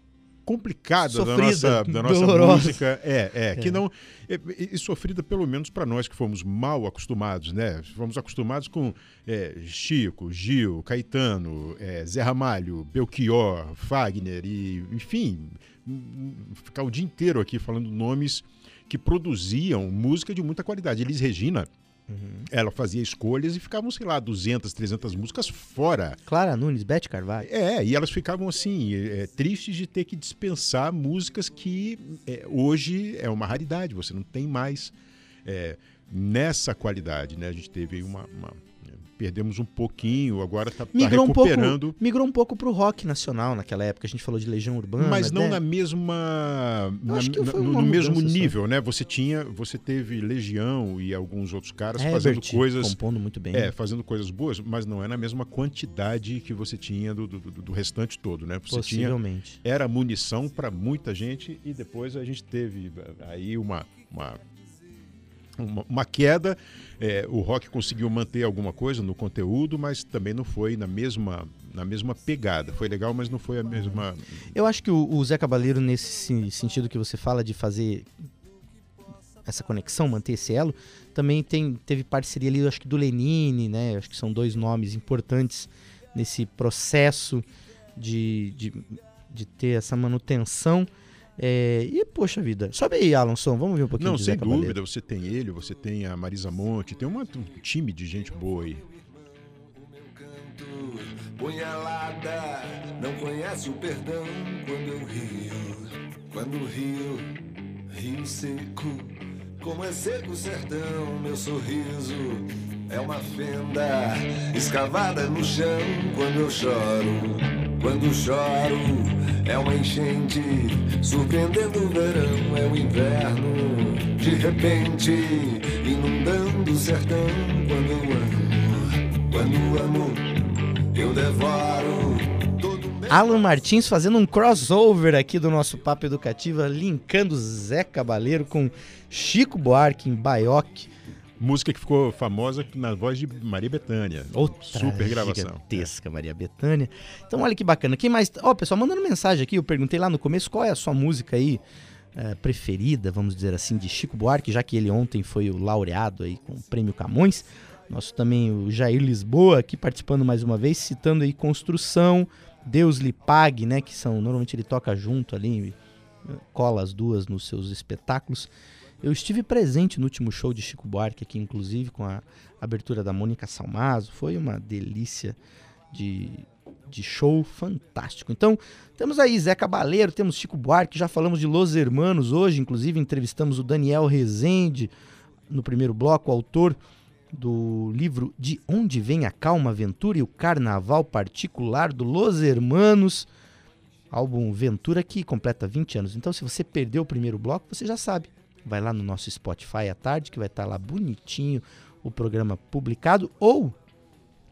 complicada da Sofrida, nossa, da nossa dolorosa. música. É, é, que É. não. é, e, e sofrida pelo menos para nós que fomos mal acostumados, né? Fomos acostumados com é, Chico, Gil, Caetano, é, Zé Ramalho, Belchior, Fagner e, enfim, ficar o dia inteiro aqui falando nomes que produziam música de muita qualidade. Elis Regina, ela fazia escolhas e ficavam, sei lá, 200, 300 músicas fora. Clara Nunes, Beth Carvalho. É, e elas ficavam assim, é, tristes de ter que dispensar músicas que é, hoje é uma raridade, você não tem mais é, nessa qualidade, né? A gente teve aí uma. uma- perdemos um pouquinho, agora está um, recuperando. pouco, migrou um pouco pro rock nacional naquela época. A gente falou de Legião Urbana. Mas não né? na mesma. na- na- no mesmo mudança só. nível, né? Você tinha. Você teve Legião e alguns outros caras fazendo Herbert, coisas. compondo muito bem. É, fazendo coisas boas, mas não é na mesma quantidade que você tinha do, do, do- restante todo, né? Você tinha, Possivelmente. era munição para muita gente e depois a gente teve aí uma. uma uma, uma queda, É, o rock conseguiu manter alguma coisa no conteúdo, mas também não foi na mesma, na mesma pegada. Foi legal, mas não foi a mesma. Eu acho que o, o Zé Cabaleiro, nesse sen- sentido que você fala de fazer essa conexão, manter esse elo, também tem, teve parceria ali, acho que do Lenine, né? Acho que são dois nomes importantes nesse processo de, de, de ter essa manutenção. É, e, poxa vida, sobe aí, Alonso, vamos ver um pouquinho Não, Zé sem Cabaleiro. dúvida, você tem ele, você tem a Marisa Monte, tem uma- um time de gente boa aí. punhalada. Não conhece o perdão quando eu rio. Quando rio, rio seco. Como é seco o sertão, meu sorriso é uma fenda escavada no chão quando eu choro. Quando choro, é uma enchente surpreendendo o verão, é o inverno. De repente, inundando o sertão quando eu amo. Quando amo, eu devoro Alan Martins fazendo um crossover aqui do nosso Papo Educativa, linkando Zé Cabaleiro com Chico Buarque em Baioque. Música que ficou famosa na voz de Maria Bethânia. Outra Super gravação. gigantesca Maria Bethânia. Então olha que bacana. Quem mais... Ó, pessoal, mandando mensagem aqui, eu perguntei lá no começo qual é a sua música aí eh, preferida, vamos dizer assim, de Chico Buarque, já que ele ontem foi o laureado aí com o Prêmio Camões. Nosso também o Jair Lisboa aqui participando mais uma vez, citando aí Construção, Deus lhe pague, né, que são normalmente ele toca junto ali, eh, cola as duas nos seus espetáculos. Eu estive presente no último show de Chico Buarque aqui, inclusive com a abertura da Mônica Salmazo. Foi uma delícia de, de show fantástico. Então, temos aí Zé Cabaleiro, temos Chico Buarque, já falamos de Los Hermanos hoje, inclusive entrevistamos o Daniel Rezende no primeiro bloco, autor do livro De Onde Vem a Calma Aventura e o Carnaval Particular do Los Hermanos, álbum Ventura que completa 20 anos. Então, se você perdeu o primeiro bloco, você já sabe. Vai lá no nosso Spotify à tarde, que vai estar lá bonitinho o programa publicado, ou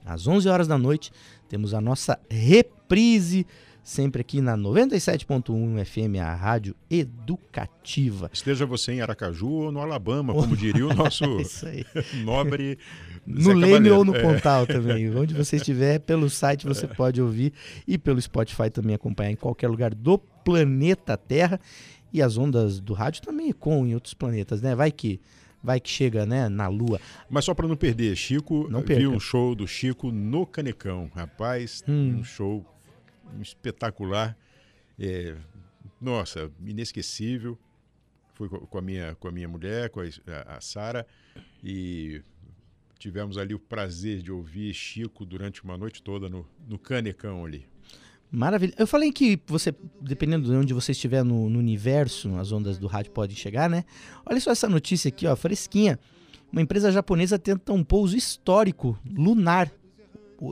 às 11 horas da noite, temos a nossa reprise, sempre aqui na 97.1 FM, a rádio educativa. Esteja você em Aracaju ou no Alabama, como diria o nosso Isso aí. nobre. No Zé Leme Cabaleiro. ou no É. Pontal também. Onde você estiver, pelo site você pode ouvir e pelo Spotify também acompanhar em qualquer lugar do planeta Terra. E as ondas do rádio também ecoam em outros planetas, né? Vai que vai que chega, né, na Lua. Mas só para não perder, Chico, Não vi um show do Chico no Canecão. Rapaz, Hum. um show espetacular. É, nossa, inesquecível. Fui co- com a minha, com a minha mulher, com a, a Sara, e tivemos ali o prazer de ouvir Chico durante uma noite toda no, no Canecão ali. Maravilha. Eu falei que você, dependendo de onde você estiver no, no universo, as ondas do rádio podem chegar, né? Olha só essa notícia aqui, ó, fresquinha. Uma empresa japonesa tenta um pouso histórico lunar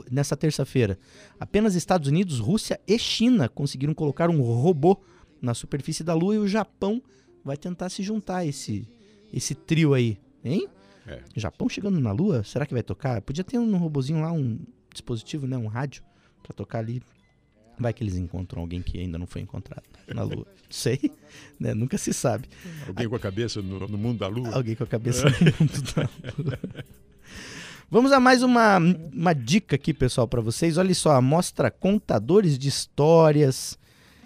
nessa terça-feira. Apenas Estados Unidos, Rússia e China conseguiram colocar um robô na superfície da Lua e o Japão vai tentar se juntar a esse esse trio aí, hein? É. Japão chegando na Lua, será que vai tocar? Podia ter um robozinho lá, um dispositivo, né, um rádio pra tocar ali. Vai que eles encontram alguém que ainda não foi encontrado na Lua. Sei, né? Nunca se sabe. Alguém com a cabeça no, no mundo da lua? Alguém com a cabeça no mundo da Lua. Vamos a mais uma, uma dica aqui, pessoal, para vocês. Olha só, a mostra Contadores de Histórias,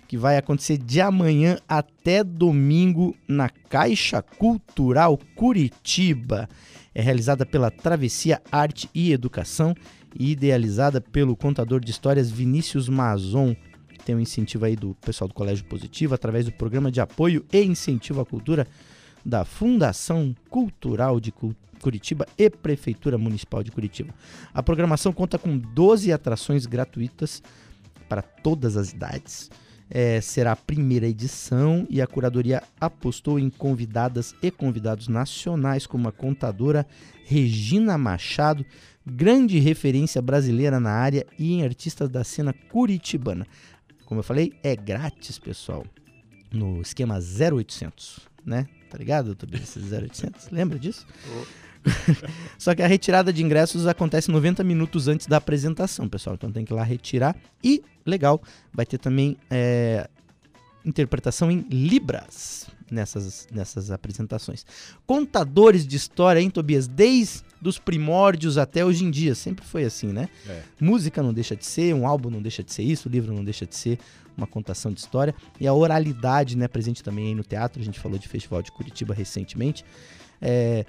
que vai acontecer de amanhã até domingo na Caixa Cultural Curitiba. É realizada pela Travessia Arte e Educação idealizada pelo contador de histórias Vinícius Mazon. Tem um incentivo aí do pessoal do Colégio Positivo através do programa de apoio e incentivo à cultura da Fundação Cultural de Cu- Curitiba e Prefeitura Municipal de Curitiba. A programação conta com 12 atrações gratuitas para todas as idades. É, será a primeira edição e a curadoria apostou em convidadas e convidados nacionais como a contadora Regina Machado, grande referência brasileira na área e em artistas da cena curitibana. Como eu falei, é grátis, pessoal, no esquema 0800, né? Tá ligado, Esse 0800? Lembra disso? Só que a retirada de ingressos acontece 90 minutos antes da apresentação, pessoal. Então tem que ir lá retirar. E, legal, vai ter também é, interpretação em Libras nessas, nessas apresentações. Contadores de história, hein, Tobias? Desde os primórdios até hoje em dia. Sempre foi assim, né? É. Música não deixa de ser, um álbum não deixa de ser isso, livro não deixa de ser uma contação de história. E a oralidade, né, presente também aí no teatro. A gente falou de Festival de Curitiba recentemente. É,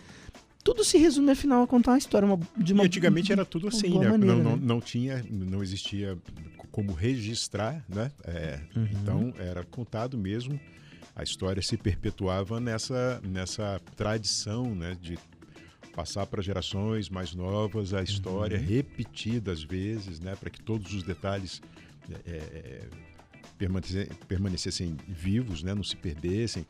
tudo se resume, afinal, a contar uma história uma, de uma E antigamente era tudo assim, né? maneira, não, não, né? não tinha, não existia como registrar, né? É, Uhum. Então era contado mesmo. A história se perpetuava nessa, nessa tradição, né? De passar para gerações mais novas a história Uhum. repetida às vezes, né? Para que todos os detalhes é, é, permanece- permanecessem vivos, né? Não se perdessem.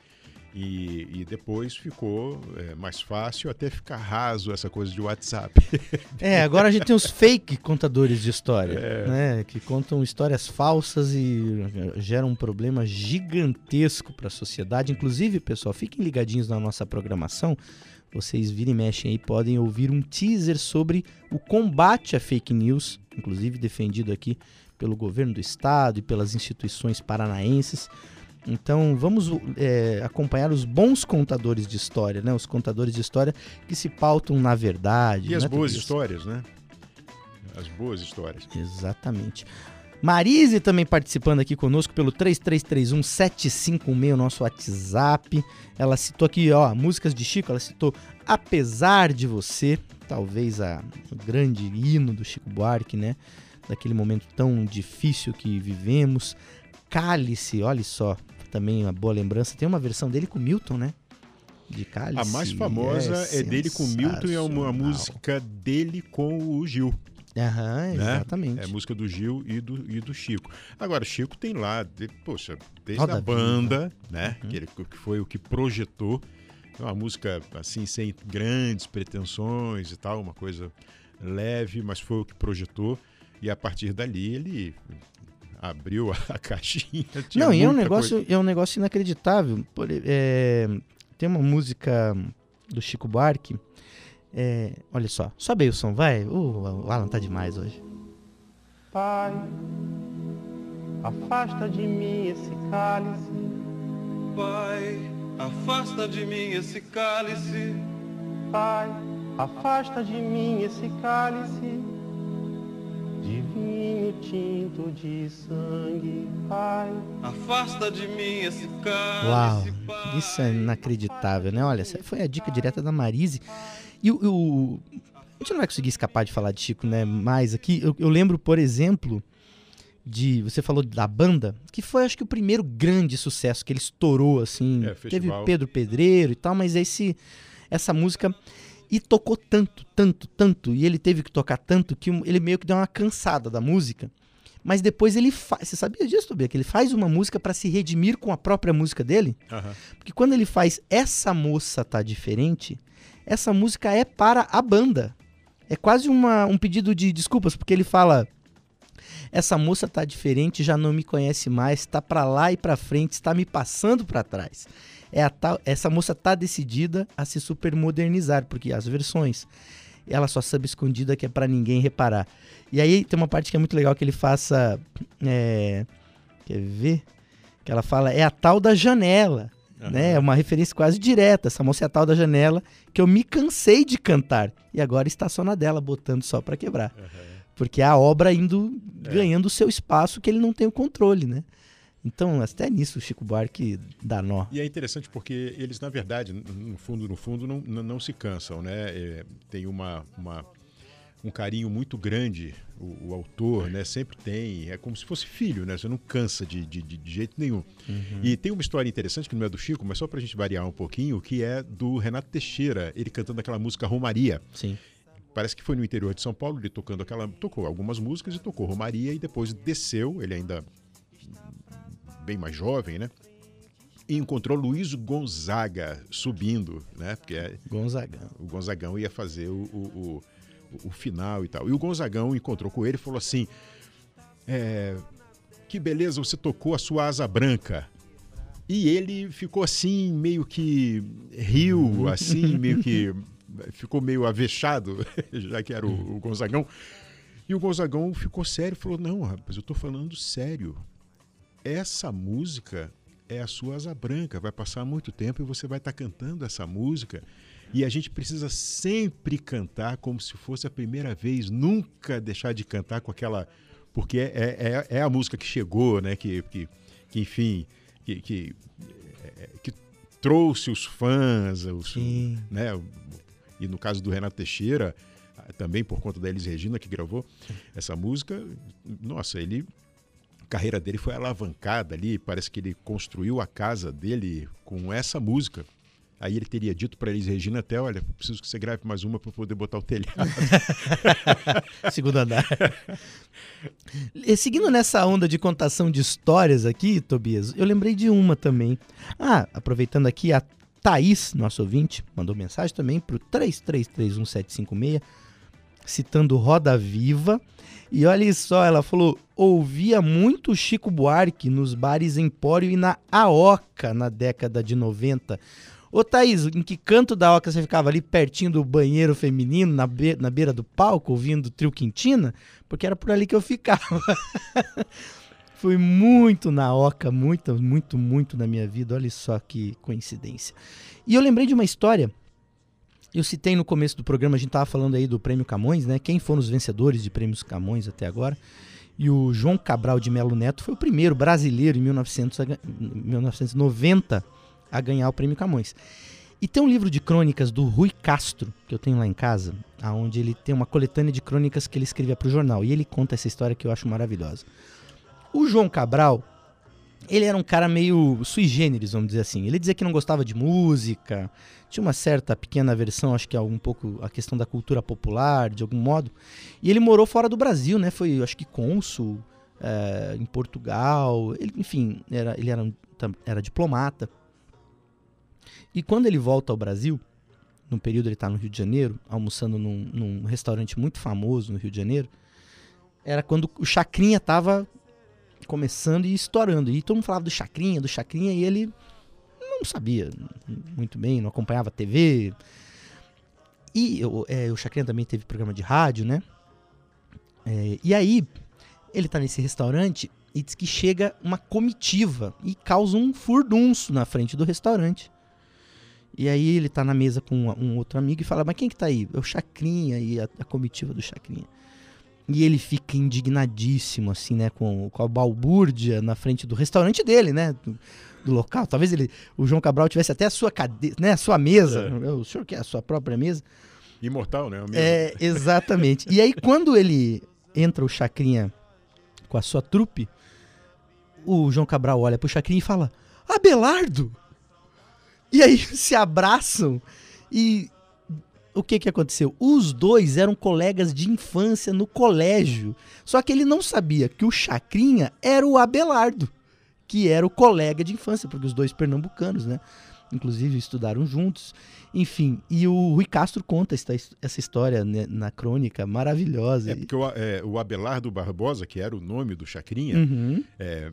E, e depois ficou é, mais fácil até ficar raso essa coisa de WhatsApp. É, agora a gente tem os fake contadores de história, É. né? Que contam histórias falsas e geram um problema gigantesco para a sociedade. Inclusive, pessoal, fiquem ligadinhos na nossa programação. Vocês virem e mexem aí, podem ouvir um teaser sobre o combate à fake news, inclusive defendido aqui pelo governo do estado e pelas instituições paranaenses. Então vamos é, acompanhar os bons contadores de história, né? Os contadores de história que se pautam na verdade. E as né, boas histórias, né? As boas histórias. Exatamente. Marise também participando aqui conosco pelo 3331-756, nosso WhatsApp. Ela citou aqui, ó, músicas de Chico, ela citou Apesar de Você, talvez a, o grande hino do Chico Buarque, né? Daquele momento tão difícil que vivemos. Cálice, olha só, também uma boa lembrança. Tem uma versão dele com Milton, né? De Cálice. A mais famosa é, dele com Milton e é uma música dele com o Gil. Aham, né? exatamente. É a música do Gil e do, e do Chico. Agora, Chico tem lá, de- poxa, desde Roda a banda, Viva. né? Uhum. Que, ele, que foi o que projetou. É uma música, assim, sem grandes pretensões e tal, uma coisa leve, mas foi o que projetou. E a partir dali ele abriu a, caixinha. tinha Não, e é um negócio, coisa. é um negócio inacreditável. Por- é, tem uma música do Chico Buarque. é, olha só, sobe aí o som, vai. Uh, o Alan tá demais hoje. Pai, afasta de mim esse cálice. Pai, afasta de mim esse cálice. Pai, afasta de mim esse cálice. Tinto de sangue, Pai. Afasta de mim esse cálice. Uau, isso é inacreditável, né? Olha, essa foi a dica direta da Marise. E o. a gente não vai conseguir escapar de falar de Chico, né? Mais aqui. Eu, eu lembro, por exemplo, de. Você falou da banda, que foi acho que o primeiro grande sucesso que ele estourou, assim. É, Teve. Pedro Pedreiro e tal, mas esse, essa música. E tocou tanto, tanto, tanto. E ele teve que tocar tanto que ele meio que deu uma cansada da música. Mas depois ele faz. Você sabia disso, Tobia? Que ele faz uma música para se redimir com a própria música dele? Aham. Porque quando ele faz Essa Moça Tá Diferente, essa música é para a banda. É quase uma, um pedido de desculpas, porque ele fala. Essa moça tá diferente, já não me conhece mais, tá pra lá e pra frente, está me passando pra trás. É a tal, essa moça tá decidida a se supermodernizar, porque as versões ela só sabe escondida que é pra ninguém reparar. E aí tem uma parte que é muito legal que ele faça. é, quer ver? Que ela fala, é a tal da janela. Né? É uma referência quase direta. Essa moça é a tal da janela que eu me cansei de cantar. E agora está só na dela, botando só pra quebrar. Porque é a obra indo ganhando o seu espaço que ele não tem o controle, né? Então, até nisso o Chico Buarque dá nó. E é interessante porque eles, na verdade, no fundo, no fundo, não, não, se cansam, né? É, tem uma, uma- um carinho muito grande, o, o autor, né? Sempre tem, é como se fosse filho, né? Você não cansa de, de, de- jeito nenhum. Uhum. E tem uma história interessante, que não é do Chico, mas só pra gente variar um pouquinho, que é do Renato Teixeira, ele cantando aquela música Romaria. Sim. Parece que foi no interior de São Paulo, ele tocando aquela. tocou algumas músicas e tocou Romaria e depois desceu, ele ainda bem mais jovem, né? E encontrou Luiz Gonzaga subindo, né? Porque é- Gonzagão. o Gonzagão ia fazer o, o, o- o final e tal. E o Gonzagão encontrou com ele e falou assim: é, Que beleza, você tocou a sua asa branca. E ele ficou assim, meio que riu, assim, meio que ficou meio avexado, já que era o, o Gonzagão. E o Gonzagão ficou sério falou: Não, rapaz, eu tô falando sério. Essa música é a sua asa branca. Vai passar muito tempo e você vai estar cantando essa música. E a gente precisa sempre cantar como se fosse a primeira vez, nunca deixar de cantar com aquela. Porque é, é, é a música que chegou, né? Que, que, que enfim, que, que, é, que trouxe os fãs, os, né? E no caso do Renato Teixeira, também por conta da Elis Regina que gravou essa música, nossa, ele carreira dele foi alavancada ali, parece que ele construiu a casa dele com essa música. Aí ele teria dito para Elis Regina até, olha, preciso que você grave mais uma para poder botar o telhado. Segundo andar. Seguindo nessa onda de contação de histórias aqui, Tobias, eu lembrei de uma também. Ah, aproveitando aqui, a Thaís, nosso ouvinte, mandou mensagem também pro 33311756, citando Roda Viva. E olha só, ela falou: ouvia muito Chico Buarque nos bares Empório e na Aoca na década de 90. Ô Thaís, em que canto da Oca você ficava ali pertinho do banheiro feminino, na, be na beira do palco, ouvindo Trio Quintina? Porque era por ali que eu ficava. Fui muito na Oca, muito, muito, muito na minha vida. Olha só que coincidência. E eu lembrei de uma história. Eu citei no começo do programa, a gente estava falando aí do Prêmio Camões, né? Quem foram os vencedores de Prêmios Camões até agora. E o João Cabral de Melo Neto foi o primeiro brasileiro em 1900 a, 1990 a ganhar o Prêmio Camões. E tem um livro de crônicas do Rui Castro, que eu tenho lá em casa, onde ele tem uma coletânea de crônicas que ele escrevia para o jornal. E ele conta essa história que eu acho maravilhosa. O João Cabral, ele era um cara meio sui generis, vamos dizer assim. Ele dizia que não gostava de música, tinha uma certa pequena aversão, acho que é um pouco a questão da cultura popular, de algum modo. E ele morou fora do Brasil, né? Foi, acho que, cônsul é, em Portugal. Ele, enfim, era, ele era, era diplomata. E quando ele volta ao Brasil, no período ele está no Rio de Janeiro, almoçando num, num, restaurante muito famoso no Rio de Janeiro, era quando o Chacrinha estava começando e estourando. E todo mundo falava do Chacrinha, do Chacrinha, e ele não sabia muito bem, não acompanhava TV. E eu, é, o Chacrinha também teve programa de rádio, né? É, e aí, ele tá nesse restaurante e diz que chega uma comitiva e causa um furdunço na frente do restaurante. E aí ele tá na mesa com um, outro amigo e fala, mas quem que tá aí? É o Chacrinha e a, a comitiva do Chacrinha. E ele fica indignadíssimo, assim, né? Com, com a balbúrdia na frente do restaurante dele, né? Do, do local. Talvez ele, o João Cabral tivesse até a sua cadeira, né? A sua mesa. É. O senhor quer a sua própria mesa? Imortal, né? É, exatamente. e aí, quando ele entra o Chacrinha com a sua trupe, o João Cabral olha pro Chacrinha e fala: Abelardo! E aí se abraçam e o que que aconteceu? Os dois eram colegas de infância no colégio. Só que ele não sabia que o Chacrinha era o Abelardo, que era o colega de infância, porque os dois pernambucanos, né? Inclusive estudaram juntos. Enfim, e o Rui Castro conta essa, essa história né, na crônica maravilhosa. É porque o, é, o Abelardo Barbosa, que era o nome do Chacrinha, Uhum. é,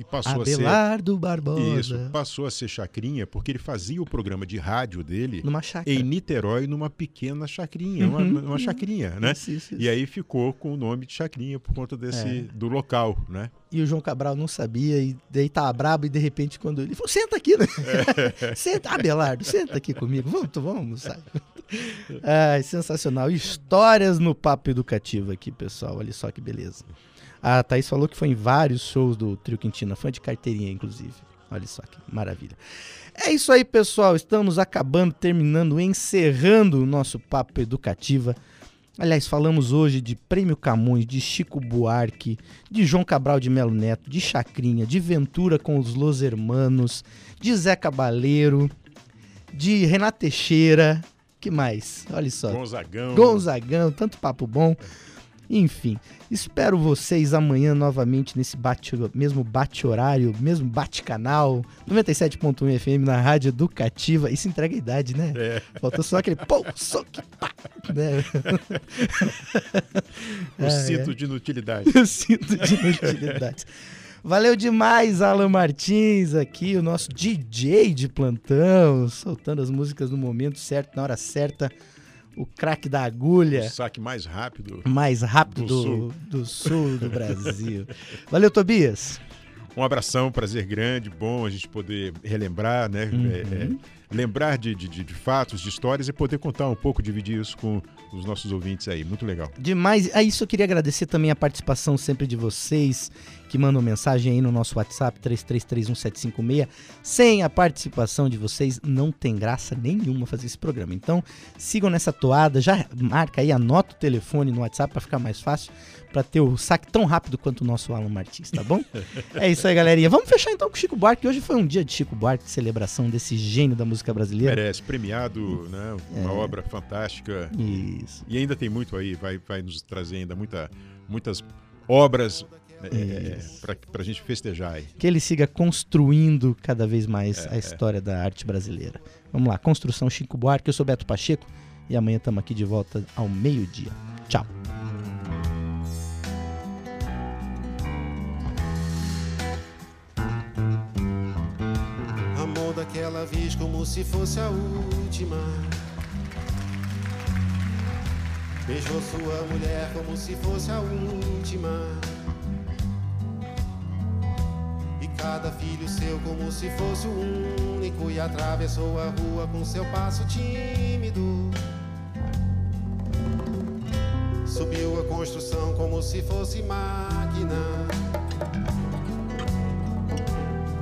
e passou Abelardo a ser Barbosa. Isso, passou a ser chacrinha porque ele fazia o programa de rádio dele em Niterói numa pequena chacrinha, Uhum, uma, uma uhum. chacrinha, né? Isso, isso, E aí ficou com o nome de chacrinha por conta desse É. do local, né? E o João Cabral não sabia, e daí tava brabo, e de repente, quando ele falou, senta aqui, né? senta, Abelardo, senta aqui comigo, vamos, vamos almoçar. Ai, sensacional. Histórias no Papo Educativo aqui, pessoal, olha só que beleza. A Thaís falou que foi em vários shows do Trio Quintina, fã de carteirinha, inclusive. Olha só que maravilha. É isso aí, pessoal. Estamos acabando, terminando, encerrando o nosso Papo Educativa. Aliás, falamos hoje de Prêmio Camões, de Chico Buarque, de João Cabral de Melo Neto, de Chacrinha, de Ventura com os Los Hermanos, de Zé Cabaleiro, de Renato Teixeira, que mais? Olha só. Gonzagão. Gonzagão, tanto papo bom. Enfim, espero vocês amanhã novamente nesse bate, mesmo bate-horário, mesmo bate-canal, 97.1 FM na Rádio Educativa. Isso entrega a idade, né? É. Faltou só aquele pô, soque, pá, né? O Ah, cinto é. de inutilidade. O cinto de inutilidade. Valeu demais, Alan Martins, aqui, o nosso DJ de plantão, soltando as músicas no momento certo, na hora certa. O craque da agulha. O saque mais rápido. Mais rápido Do do, sul. do sul do Brasil. Valeu, Tobias. Um abração, prazer grande, bom a gente poder relembrar, né? Uhum. É, é, lembrar de, de, de- fatos, de histórias e poder contar um pouco, dividir isso com os nossos ouvintes aí. Muito legal. Demais. A isso eu queria agradecer também a participação sempre de vocês que mandam mensagem aí no nosso WhatsApp 33317756. Sem a participação de vocês não tem graça nenhuma fazer esse programa. Então, sigam nessa toada, já marca aí, anota o telefone no WhatsApp para ficar mais fácil, para ter o saque tão rápido quanto o nosso Alan Martins, tá bom? é isso aí, galerinha. Vamos fechar então com o Chico Buarque. Hoje foi um dia de Chico Buarque, de celebração desse gênio da música brasileira. Merece, premiado, né? Uma É. obra fantástica. Isso. E ainda tem muito aí, vai, vai nos trazer ainda muita, muitas obras Isso. para a gente festejar aí. que ele siga construindo cada vez mais É, a é. história da arte brasileira. Vamos lá, Construção Chico Buarque, eu sou Beto Pacheco e amanhã estamos aqui de volta ao meio-dia. Tchau. Amor daquela vez como se fosse a última. Beijou sua mulher como se fosse a última. Cada filho seu como se fosse o único. E atravessou a rua com seu passo tímido. Subiu a construção como se fosse máquina.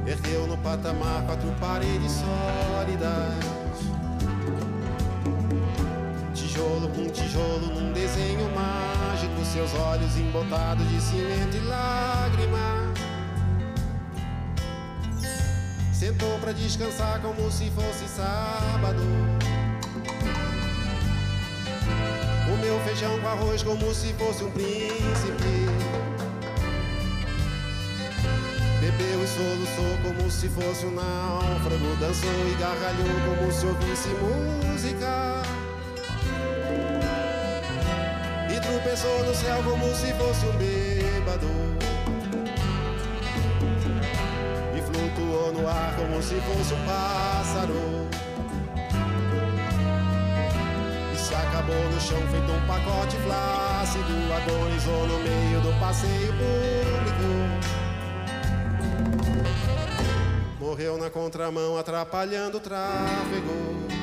Ergueu no patamar quatro paredes sólidas. Tijolo com tijolo num desenho mágico. Seus olhos embotados de cimento e lágrima. Sentou pra descansar como se fosse sábado. Comeu feijão com arroz como se fosse um príncipe. Bebeu e soluçou como se fosse um náufrago. Dançou e gargalhou como se ouvisse música. E tropeçou no céu como se fosse um bêbado. Como se fosse um pássaro. E se acabou no chão feito um pacote flácido. Agonizou no meio do passeio público. Morreu na contramão, atrapalhando o tráfego.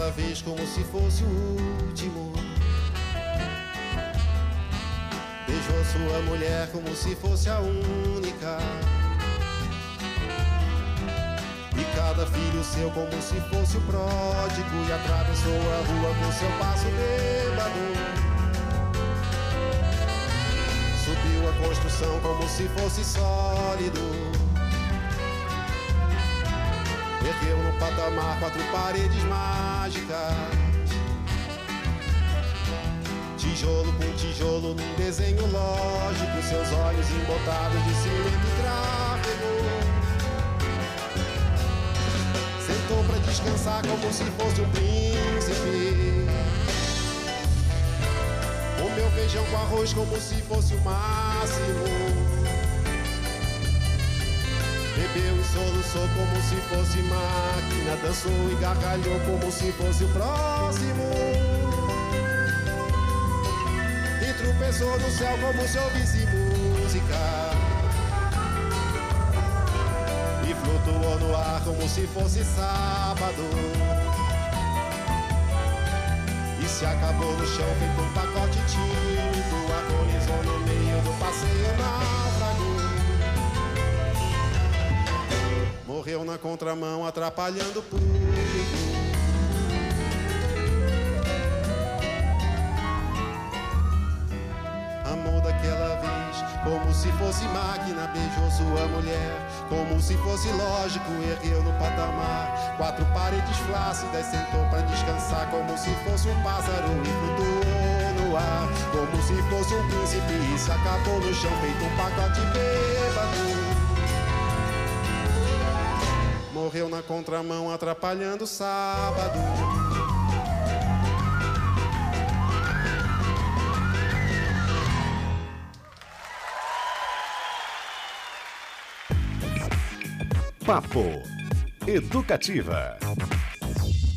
Daquela vez como se fosse o último. Beijou sua mulher como se fosse a única. E cada filho seu como se fosse o pródigo E atravessou a rua com seu passo bêbado Subiu a construção como se fosse sólido patamar quatro paredes mágicas Tijolo com tijolo num desenho lógico Seus olhos embotados de cimento e tráfego Sentou pra descansar como se fosse um príncipe. Comeu feijão com arroz como se fosse o máximo. Bebeu e soluçou como se fosse máquina. Dançou e gargalhou como se fosse o próximo. E tropeçou no céu como se ouvisse música. E flutuou no ar como se fosse sábado. E se acabou no chão feito um pacote tímido. Agonizou no meio do passeio náufrago. Morreu na contramão, atrapalhando o público. Amou daquela vez, como se fosse máquina, beijou sua mulher, como se fosse lógico, ergueu no patamar. Quatro paredes flácidas, sentou pra descansar, como se fosse um pássaro e flutuou no ar, como se fosse um príncipe e se acabou no chão, feito um pacote bêbado. Morreu na contramão, atrapalhando o sábado. Papo Educativa.